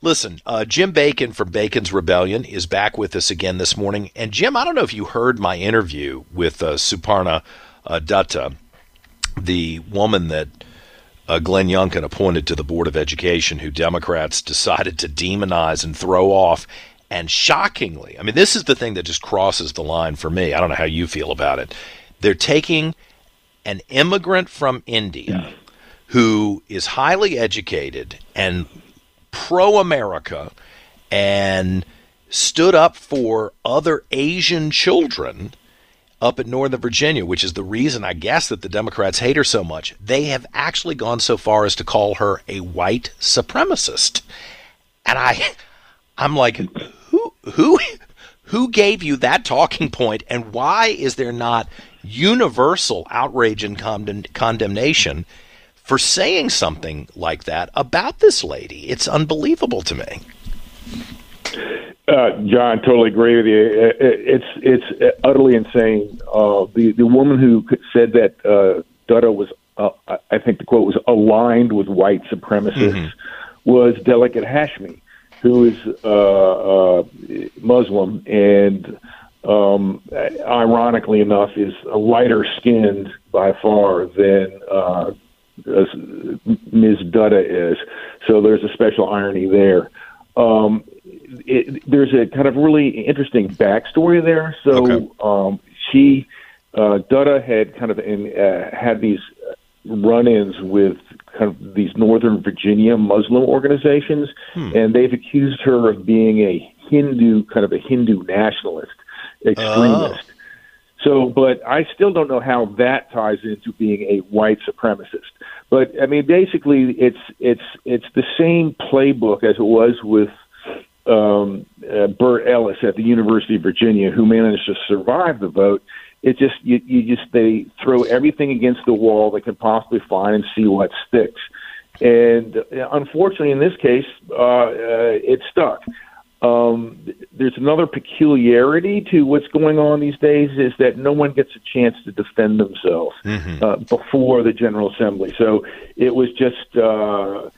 Listen, uh, Jim Bacon from Bacon's Rebellion is back with us again this morning. And Jim, I don't know if you heard my interview with uh, Suparna uh, Dutta, the woman that uh, Glenn Youngkin appointed to the Board of Education, who Democrats decided to demonize and throw off. And shockingly, I mean, this is the thing that just crosses the line for me. I don't know how you feel about it. They're taking an immigrant from India who is highly educated and pro America and stood up for other Asian children up in Northern Virginia, which is the reason I guess that the Democrats hate her so much. They have actually gone so far as to call her a white supremacist. And I I'm like who who who gave you that talking point and why is there not universal outrage and condemnation for saying something like that about this lady. It's unbelievable to me. Uh, John, totally agree with you. It's it's utterly insane. Uh, the the woman who said that uh, Dutta was, uh, I think the quote was aligned with white supremacists, mm-hmm. was Delegate Hashmi, who is uh, uh, Muslim and, um, ironically enough, is lighter skinned by far than uh, as Ms. Dutta is. So there's a special irony there. Um, it, there's a kind of really interesting backstory there. So okay. um, she, uh, Dutta had kind of in, uh, had these run-ins with kind of these Northern Virginia Muslim organizations, hmm. and they've accused her of being a Hindu, kind of a Hindu nationalist extremist. Oh. So, but I still don't know how that ties into being a white supremacist. But I mean, basically, it's it's it's the same playbook as it was with um, uh, Bert Ellis at the University of Virginia, who managed to survive the vote. It just you, you just they throw everything against the wall they can possibly find and see what sticks. And uh, unfortunately, in this case, uh, uh, it stuck. Um, there's another peculiarity to what's going on these days is that no one gets a chance to defend themselves mm-hmm. uh, before the General Assembly. So it was just uh,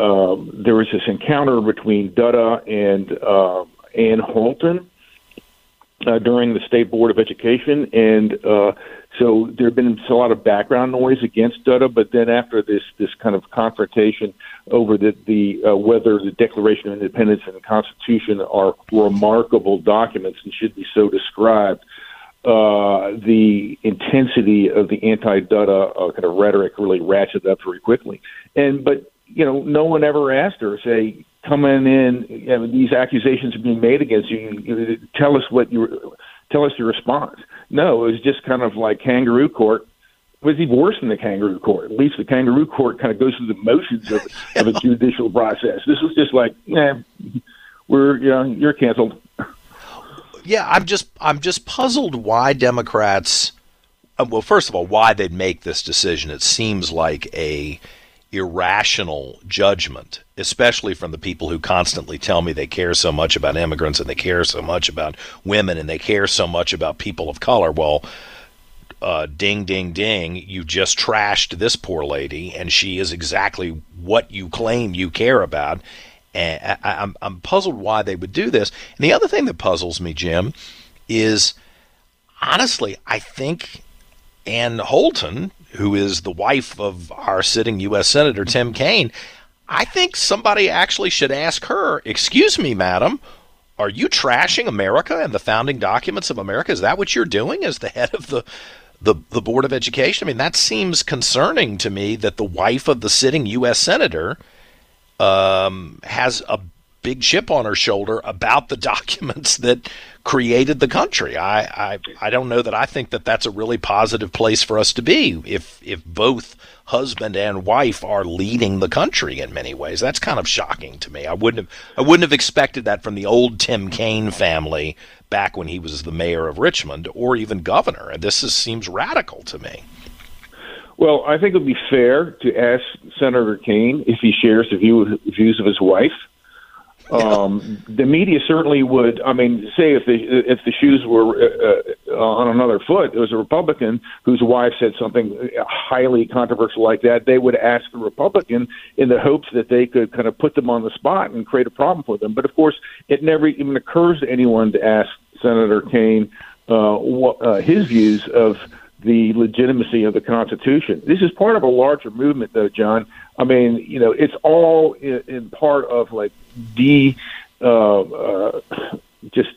um, there was this encounter between Dutta and uh, Ann Holton uh, during the State Board of Education, and uh, so there had been a lot of background noise against Dutta. But then after this this kind of confrontation over the the uh, whether the Declaration of Independence and the Constitution are remarkable documents and should be so described. Uh, the intensity of the anti-Dutta uh, kind of rhetoric really ratcheted up very quickly, and but you know, no one ever asked her, say, coming in, you know, these accusations are being made against you. you tell us what you, tell us your response. No, it was just kind of like kangaroo court. It was even worse than the kangaroo court. At least the kangaroo court kind of goes through the motions of, of a judicial process. This was just like, yeah, we're, you know, you're canceled. Yeah, I'm just, I'm just puzzled why Democrats. Uh, well, first of all, why they'd make this decision. It seems like a irrational judgment, especially from the people who constantly tell me they care so much about immigrants and they care so much about women and they care so much about people of color. Well, uh, ding, ding, ding, you just trashed this poor lady, and she is exactly what you claim you care about. And I, I'm, I'm puzzled why they would do this. And the other thing that puzzles me, Jim, is honestly, I think Ann Holton who is the wife of our sitting U.S. Senator Tim Kaine, I think somebody actually should ask her, Excuse me, madam, are you trashing America and the founding documents of America? Is that what you're doing as the head of the, the, the Board of Education? I mean, that seems concerning to me that the wife of the sitting U.S. Senator um, has a big chip on her shoulder about the documents that created the country. I, I I don't know that I think that that's a really positive place for us to be if if both husband and wife are leading the country in many ways. That's kind of shocking to me. I wouldn't have I wouldn't have expected that from the old Tim Kaine family back when he was the mayor of Richmond or even governor. And this is, seems radical to me. Well, I think it would be fair to ask Senator Kaine if he shares the view, views of his wife. Um, the media certainly would. I mean, say if the if the shoes were uh, uh, on another foot, it was a Republican whose wife said something highly controversial like that. They would ask the Republican in the hopes that they could kind of put them on the spot and create a problem for them. But of course, it never even occurs to anyone to ask Senator Kaine uh, what, uh, his views of the legitimacy of the Constitution. This is part of a larger movement, though, John. I mean, you know, it's all in, in part of like the uh, uh, just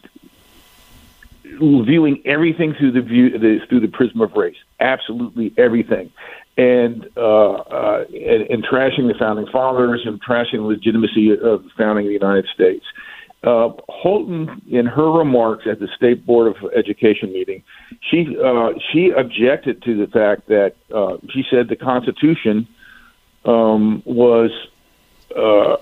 viewing everything through the view the, through the prism of race. Absolutely everything. And, uh, uh, and and trashing the founding fathers and trashing the legitimacy of the founding of the United States. Uh, Holton, in her remarks at the State Board of Education meeting, she uh, she objected to the fact that uh, she said the Constitution um, was, uh,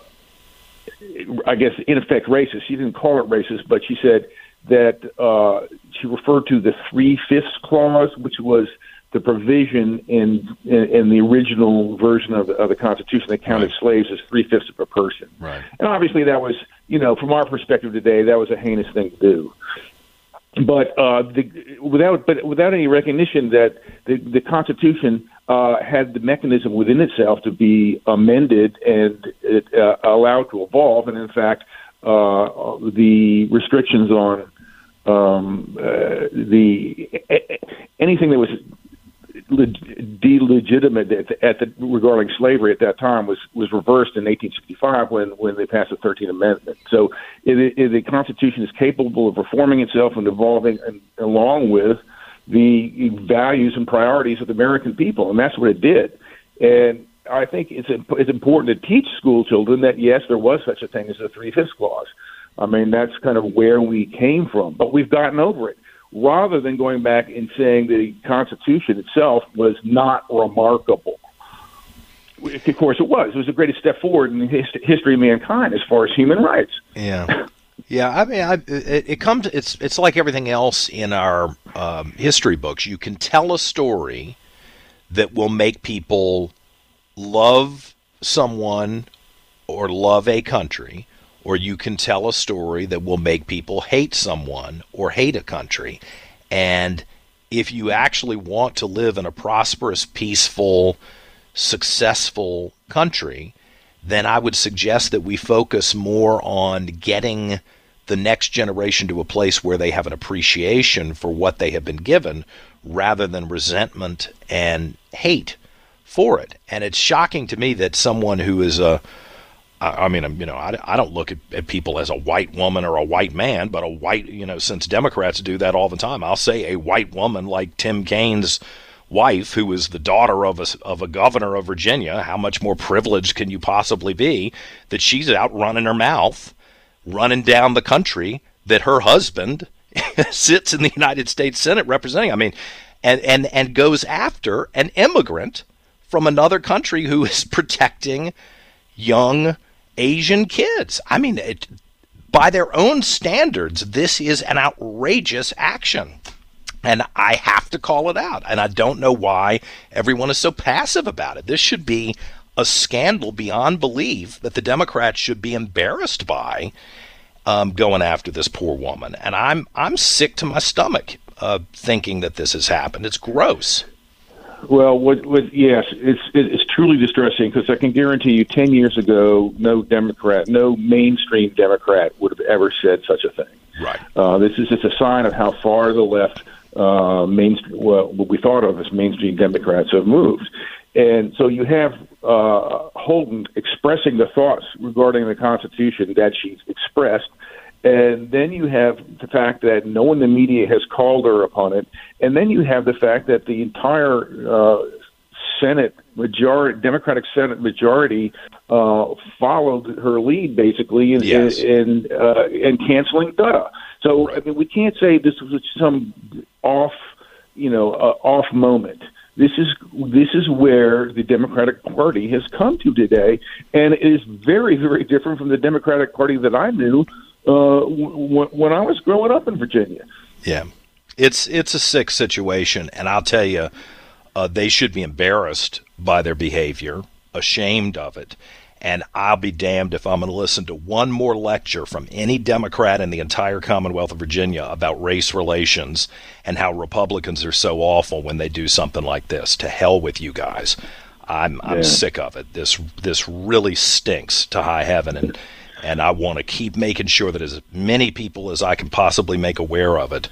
I guess, in effect racist. She didn't call it racist, but she said that uh, she referred to the three fifths clause, which was the provision in, in, in the original version of the, of the Constitution that counted right. slaves as three fifths of a person. Right. And obviously, that was, you know, from our perspective today, that was a heinous thing to do. But uh, the, without, but without any recognition that the, the Constitution uh, had the mechanism within itself to be amended and it, uh, allowed to evolve, and in fact, uh, the restrictions on um, uh, the anything that was delegitimate at the, at the, regarding slavery at that time was was reversed in 1865 when when they passed the 13th Amendment. So it, it, the Constitution is capable of reforming itself and evolving and, along with the values and priorities of the American people, and that's what it did. And I think it's it's important to teach school children that yes, there was such a thing as the three fifths clause. I mean, that's kind of where we came from, but we've gotten over it rather than going back and saying the Constitution itself was not remarkable. Of course, it was. It was the greatest step forward in the history of mankind as far as human rights. Yeah. Yeah, I mean, I, it, it, comes. It's it's like everything else in our um, history books. You can tell a story that will make people love someone or love a country, or you can tell a story that will make people hate someone or hate a country. And if you actually want to live in a prosperous, peaceful, successful country, then I would suggest that we focus more on getting the next generation to a place where they have an appreciation for what they have been given rather than resentment and hate for it. And it's shocking to me that someone who is a I, I mean, you know, I, I don't look at, at, people as a white woman or a white man, but a white, you know, since Democrats do that all the time, I'll say a white woman like Tim Kaine's wife, who is the daughter of a, of a governor of Virginia, how much more privileged can you possibly be that she's out running her mouth, running down the country that her husband sits in the United States Senate representing? I mean, and, and, and goes after an immigrant from another country who is protecting young Asian kids. I mean, it, by their own standards, this is an outrageous action. And I have to call it out. And I don't know why everyone is so passive about it. This should be a scandal beyond belief that the Democrats should be embarrassed by um, going after this poor woman. And I'm I'm sick to my stomach uh, thinking that this has happened. It's gross. Well, what, what, yes, it's it's truly distressing because I can guarantee you, ten years ago, no Democrat, no mainstream Democrat would have ever said such a thing. Right. Uh, this is just a sign of how far the left, uh, mainstream, well, what we thought of as mainstream Democrats have moved, and so you have uh, Holton expressing the thoughts regarding the Constitution that she's expressed and then you have the fact that no one in the media has called her upon it. And then you have the fact that the entire uh, Senate majority, Democratic Senate majority, uh, followed her lead basically in Yes. in, in, uh, in canceling Dutta. So I mean, we can't say this was some off, you know, uh, off moment. This is this is where the Democratic Party has come to today, and it is very very different from the Democratic Party that I knew uh, w- when I was growing up in Virginia. Yeah, it's it's a sick situation, and I'll tell you, uh, they should be embarrassed by their behavior, ashamed of it, and I'll be damned if I'm going to listen to one more lecture from any Democrat in the entire Commonwealth of Virginia about race relations and how Republicans are so awful when they do something like this. To hell with you guys. I'm I'm Yeah. sick of it. This this really stinks to high heaven, and and I want to keep making sure that as many people as I can possibly make aware of it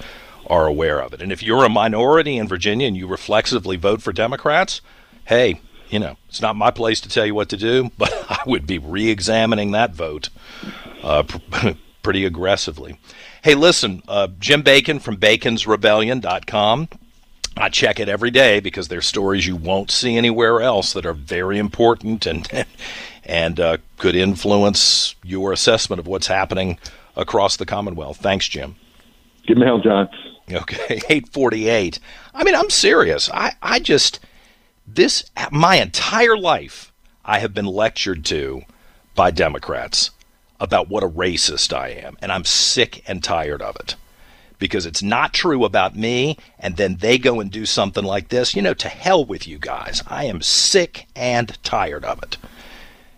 are aware of it. And if you're a minority in Virginia and you reflexively vote for Democrats, hey, you know, it's not my place to tell you what to do, but I would be re-examining that vote uh, pr- pretty aggressively. Hey, listen, uh, Jim Bacon from baconsrebellion.com. I check it every day because there's stories you won't see anywhere else that are very important and and uh, could influence your assessment of what's happening across the Commonwealth. Thanks, Jim. Give me hell, John. Okay, 848. I mean, I'm serious. I, I just, this, my entire life, I have been lectured to by Democrats about what a racist I am. And I'm sick and tired of it because it's not true about me. And then they go and do something like this. You know, to hell with you guys. I am sick and tired of it.